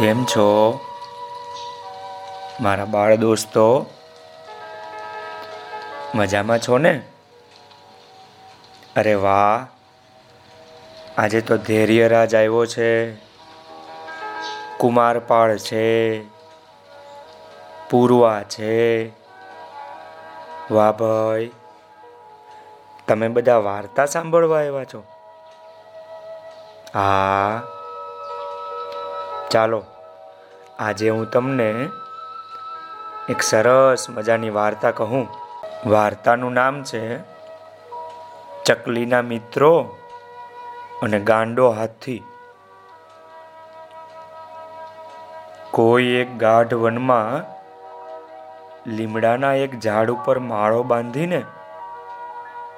કેમ છો? મારા બાળ દોસ્તો, મજામાં છો ને? અરે વાહ, આજે તો ધૈર્યરાજ આવ્યો છે. કુમારપાળ છે, પૂર્વા છે. વાહ ભાઈ, તમે બધા વાર્તા સાંભળવા આવ્યા છો? હા. ચાલો આજે હું તમને એક સરસ મજાની વાર્તા કહું. વાર્તાનું નામ છે ચકલીના મિત્રો અને ગાંડો હાથી. કોઈ એક ગાઢ વનમાં લીમડાના એક ઝાડ ઉપર માળો બાંધીને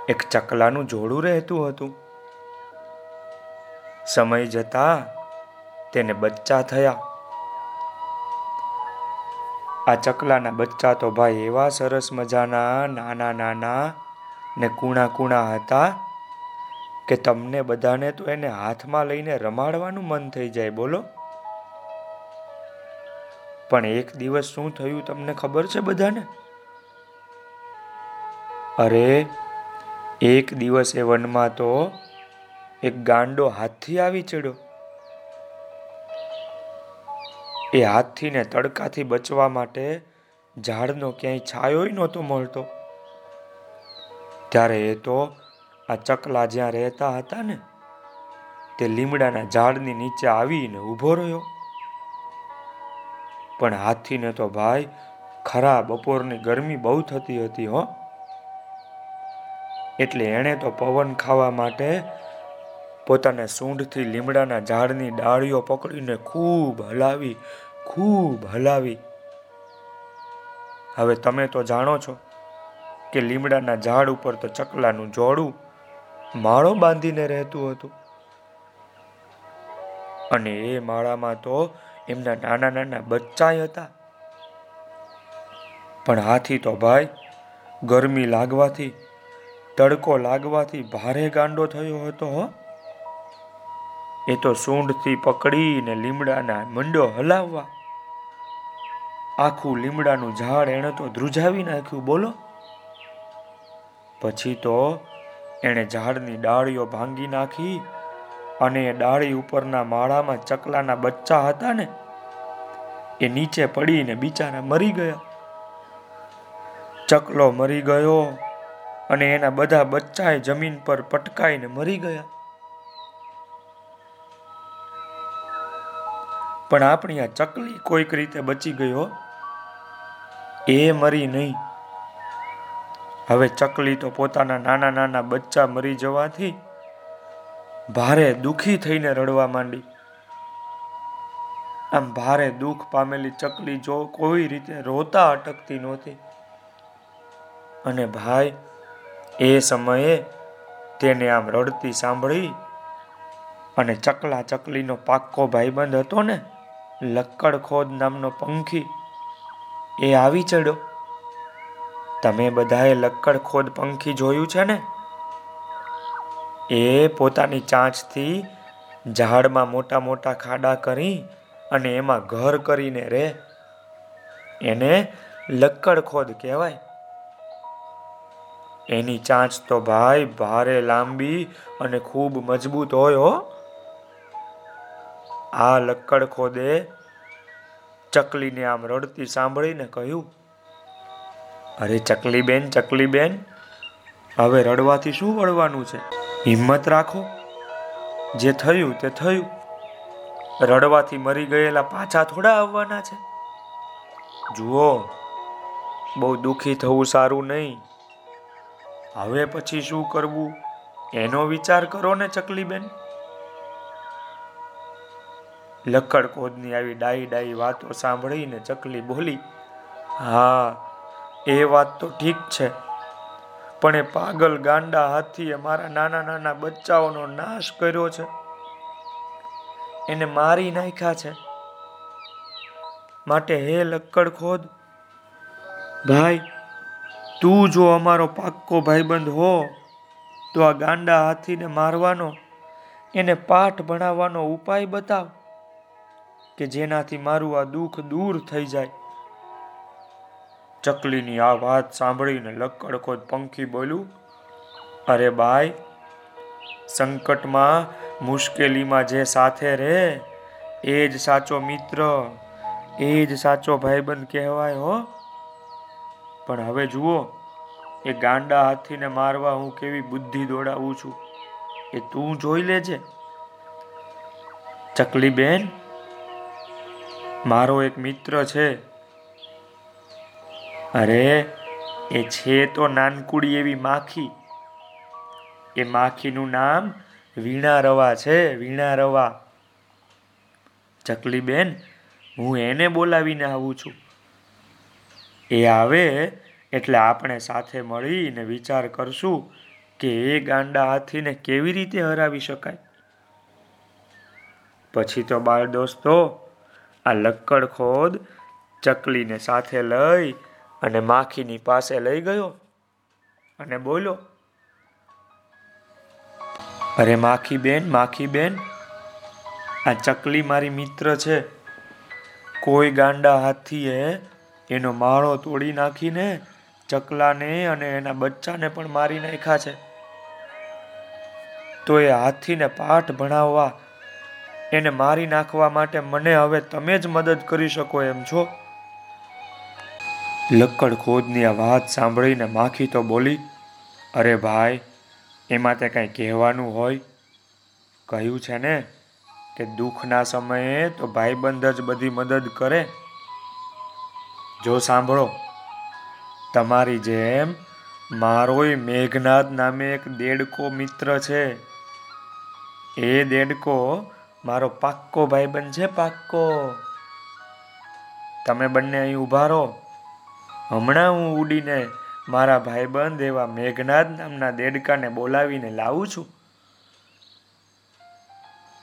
એક ચકલાનું જોડું રહેતું હતું. સમય જતા તેને બચ્ચા થયા. આ ચકલાના બચ્ચા તો ભાઈ એવા સરસ મજાના નાના નાના ને કૂણા કૂણા હતા કે તમને બધાને તો એને હાથમાં લઈને રમાડવાનું મન થઈ જાય, બોલો. પણ એક દિવસ શું થયું તમને ખબર છે બધાને? અરે, એક દિવસ એ વનમાં તો એક ગાંડો હાથી આવી ચડ્યો. એ હાથીને તડકાથી બચવા માટે ઝાડનો ક્યાંય છાયો નહોતો મળતો. ત્યારે એ તો આ ચકલા જ્યાં રહેતા હતા ને, તે લીમડાના ઝાડની નીચે આવીને ઊભો રહ્યો. પણ હાથીને તો ભાઈ ખરા બપોરની ગરમી બહુ થતી હતી હો. એટલે એણે તો પવન ખાવા માટે પોતાને સૂંઢથી લીમડાના ઝાડની ડાળીઓ પકડીને ખૂબ હલાવી ખૂબ હલાવી. હવે તમે તો જાણો છો કે લીમડાના ઝાડ ઉપર તો ચકલાનું જોડું માળો બાંધીને રહેતું હતું. અને એ માળામાં તો એમના નાના નાના બચ્ચાય હતા. પણ હાથી તો ભાઈ, ગરમી લાગવાથી, તડકો લાગવાથી ભારે ગાંડો થયો હતો હો. એ તો સૂંઢથી પકડીને લીમડાના મંડો હલાવવા. આખું લીમડાનું ઝાડ એણે તો ધ્રુજાવી નાખ્યું, બોલો. પછી તો એણે ઝાડની ડાળીઓ ભાંગી નાખી અને એ ડાળી ઉપરના માળામાં ચકલાના બચ્ચા હતા ને, એ નીચે પડીને બિચારા મરી ગયા. ચકલો મરી ગયો અને એના બધા બચ્ચાએ જમીન પર પટકાઈને મરી ગયા. પણ આપણી આ ચકલી કોઈક રીતે બચી ગયો એ મરી નહીં. હવે ચકલી તો પોતાના નાના નાના બચ્ચા મરી જવાથી ભારે દુખી થઈને રડવા માંડી. આમ ભારે દુઃખ પામેલી ચકલી જો કોઈ રીતે રોતા અટકતી નહોતી. અને ભાઈ, એ સમયે તેને આમ રડતી સાંભળી અને ચકલા ચકલીનો પાક્કો ભાઈબંધ હતો ને લક્કડ ખોદ નામનો પંખી એ આવી ચડ્યો. તમે બધાએ લક્કડ ખોદ પંખી જોયું છે ને? એ પોતાની ચાંચથી ઝાડમાં મોટા મોટા ખાડા કરી અને એમાં ઘર કરીને રે. એને લક્કડ ખોદ કહેવાય. એની ચાંચ તો ભાઈ ભારે લાંબી અને ખૂબ મજબૂત હોય હો. આ લક્કડ ખોદે ચકલીને આમ રડતી સાંભળીને કહ્યું, અરે ચકલી બેન ચકલી બેન હવે રડવાથી શું વળવાનું છે? હિંમત રાખો. જે થયું તે થયું. રડવાથી મરી ગયેલા પાછા થોડા આવવાના છે. જુઓ, બહુ દુઃખી થવું સારું નહીં. હવે પછી શું કરવું? એનો વિચાર કરો ને ચકલી કોદની આવી ડાઈ ડાઈ વાતો સાંભળીને ચકલી બોલી, હા, એ વાત તો ઠીક છે, પણ એ પાગલ ગાંડા હાથીએ મારા નાના નાના બચ્ચાઓનો નાશ કર્યો છે. એને મારી નાખ્યા છે. માટે હે લક્કડ ખોદ, ભાઈ, તું જો અમારો પાક્કો ભાઈબંધ હો, તો આ ગાંડા હાથીને મારવાનો, એને પાઠ ભણાવવાનો ઉપાય બતાવ. કે જેનાથી મારું આ દુઃખ દૂર થઈ જાય. ચકલીની આ વાત સાંભળીને લક્કડખોદ પંખી બોલ્યું, અરે બાઈ, સંકટમાં મુશ્કેલીમાં જે સાથે રહે એ જ સાચો મિત્ર, એ જ સાચો ભાઈબંધ કહેવાય હો. પણ હવે જુઓ, એ ગાંડા હાથીને મારવા હું કેવી બુદ્ધિ દોડાવું છું, એ તું જોઈ લેજે. ચકલી બેન મારો એક મિત્ર છે. અરે, એ છે તો નાનકુડી એવી માખી. એ માખીનું નામ વીણા રવા છે વીણા રવા ચકલી બેન હું એને બોલાવીને આવું છું. એ આવે એટલે આપણે સાથે મળીને વિચાર કરશું કે એ ગાંડા હાથીને કેવી રીતે હરાવી શકાય. પછી તો બાળ દોસ્તો આ લક્કડ ખોદ ચકલીને સાથે લઈ અને માખીની પાસે લઈ ગયો અને બોલો અરે માખી બેન માખી બેન આ ચકલી મારી મિત્ર છે. કોઈ ગાંડા હાથીએ એનો માળો તોડી નાખીને ચકલાને અને એના બચ્ચાને પણ મારી નાખ્યા છે. તો એ હાથીને પાઠ ભણાવવા એને મારી નાખવા માટે મને હવે તમે જ મદદ કરી શકો એમ છો? લક્કડ ખોદની આ વાત સાંભળીને માખી તો બોલી, અરે ભાઈ, એમાં તે કંઈ કહેવાનું હોય? કહ્યું છે ને કે દુઃખના સમયે તો ભાઈબંધ જ બધી મદદ કરે. જો સાંભળો, તમારી જેમ મારોય મેઘનાથ નામે એક દેડકો મિત્ર છે. એ દેડકો મારો પાક્કો ભાઈબંધ છે પાક્કો. તમે બંને અહીં ઊભા રહો. હમણાં હું ઉડીને મારા ભાઈબંધ એવા મેઘનાથ નામના દેડકાને બોલાવીને લાવું છું.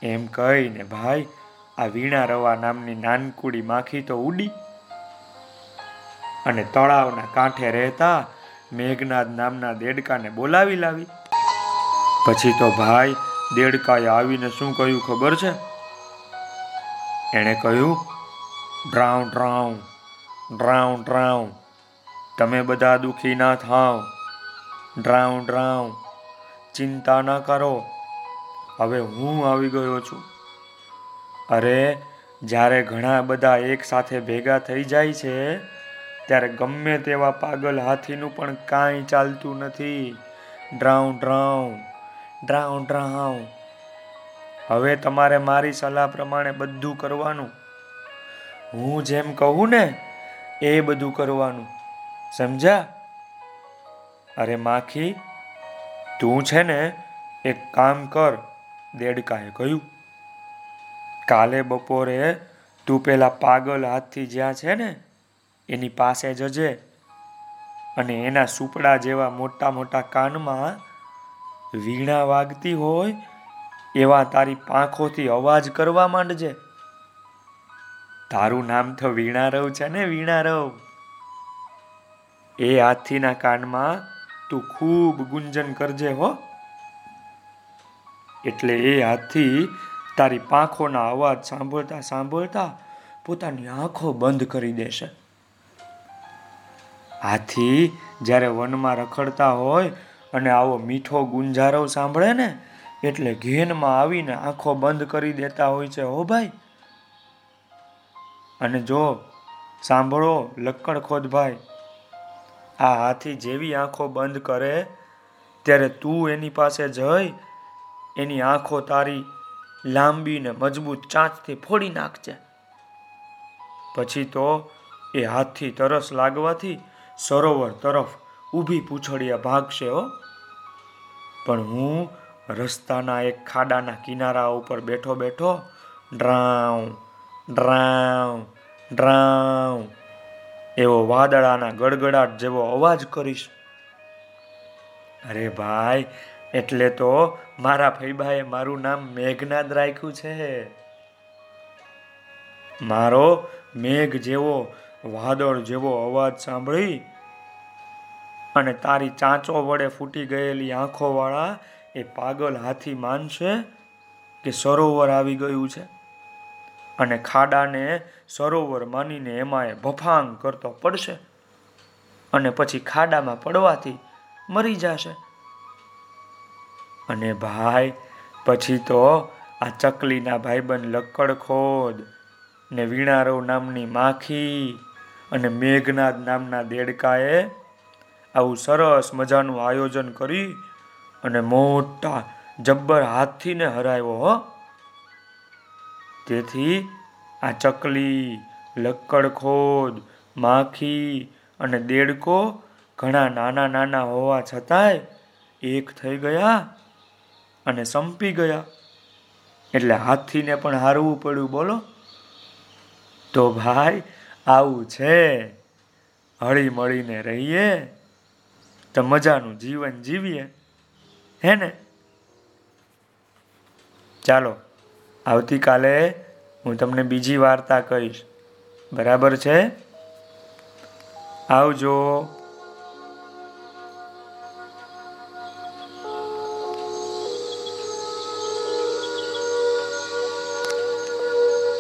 એમ કહીને ભાઈ, આ વીણા રવા નામની નાનકુડી માખી તો ઉડી. અને તળાવના કાંઠે રહેતા મેઘનાદ નામના દેડકાને બોલાવી લાવી. પછી તો ભાઈ દેડકાએ આવીને શું કહ્યું ખબર છે? એણે કહ્યું, ડ્રાઉ ડ્રાઉ ડ્રાઉ ડ્રાઉ, તમે બધા દુઃખી ના થાવ. ડ્રાઉ ડ્રાઉ, ચિંતા ના કરો. હવે હું આવી ગયો છું. અરે, જ્યારે ઘણા બધા એક સાથે ભેગા થઈ જાય છે, ત્યારે ગમે તેવા પાગલ હાથીનું પણ કાંઈ ચાલતું નથી. ડ્રાઉ ડ્રાઉ ડ્રાઉ ડ્રાઉ હવે તમારે મારી સલાહ પ્રમાણે બધું કરવાનું. હું જેમ કહું ને, એ બધું કરવાનું. સમજા અરે માખી, તું છે ને, એક કામ કર. દેડકાએ કહ્યું. કાલે બપોરે તું પેલા પાગલ હાથથી જ્યાં છે ને, એની પાસે જજે. અને એના સુપડા જેવા મોટા મોટા કાનમાં વીણા વાગતી હોય, એવા તારી પાંખોથી અવાજ કરવા માંડજે. તારું નામ તો વીણારવ છે ને, વીણારવ? એ હાથીના કાનમાં તું ખૂબ ગુંજન કરજે હો. એટલે એ હાથી તારી પાંખોના અવાજ સાંભળતા સાંભળતા પોતાની આંખો બંધ કરી દેશે. હાથી જ્યારે વનમાં રખડતા હોય અને આવો મીઠો ગુંજારવ સાંભળે ને, એટલે ઘેનમાં આવીને આંખો બંધ કરી દેતા હોય છે, હો ભાઈ. અને જો, સાંભળો, લક્કડ ખોદ ભાઈ. આ હાથી જેવી આંખો બંધ કરે, ત્યારે તું એની પાસે જઈ, એની આંખો તારી લાંબીને મજબૂત ચાંચથી ફોડી નાખજે. પછી તો એ હાથથી તરસ લાગવાથી સરોવર તરફ ઊભી પૂછડીયા ભાગશે, હો. પણ હું રસ્તાના એક ખાડાના કિનારા ઉપર બેઠો બેઠો ડ્રાઉ ડ્રાઉ ડ્રાઉ એવો વાદળાના ગડગડાટ જેવો અવાજ કરીશ. અરે ભાઈ, એટલે તો મારા ફૈબાએ મારું નામ મેઘનાદ રાખ્યું છે. મારો મેઘ જેવો વાદળ જેવો અવાજ સાંભળી અને તારી ચાંચો વડે ફૂટી ગયેલી આંખોવાળા એ પાગલ હાથી માનશે કે સરોવર આવી ગયું છે. અને ખાડાને સરોવર માનીને એમાં એ ભફાંગ કરતો પડશે અને પછી ખાડામાં પડવાથી મરી જશે. અને ભાઈ, પછી તો આ ચકલીના ભાઈબંધ લક્કડખોદ ને વીણારવ નામની માખી અને મેઘનાદ નામના દેડકાએ આવું સરસ મજાનું આયોજન કરી અને મોટા જબ્બર હાથથીને હરાવ્યો, હો. તેથી આ ચકલી લક્કડખોદ માખી અને દેડકો ઘણા નાના નાના હોવા છતાંય એક થઈ ગયા અને સંપી ગયા. એટલે હાથીને પણ હારવું પડ્યું, બોલો. તો ભાઈ, આવું છે. હળી મળીને રહીએ. તો મજાનું જીવન જીવીએ. હે ને? ચાલો, આવતીકાલે હું તમને બીજી વાર્તા કહીશ. બરાબર છે? આવજો.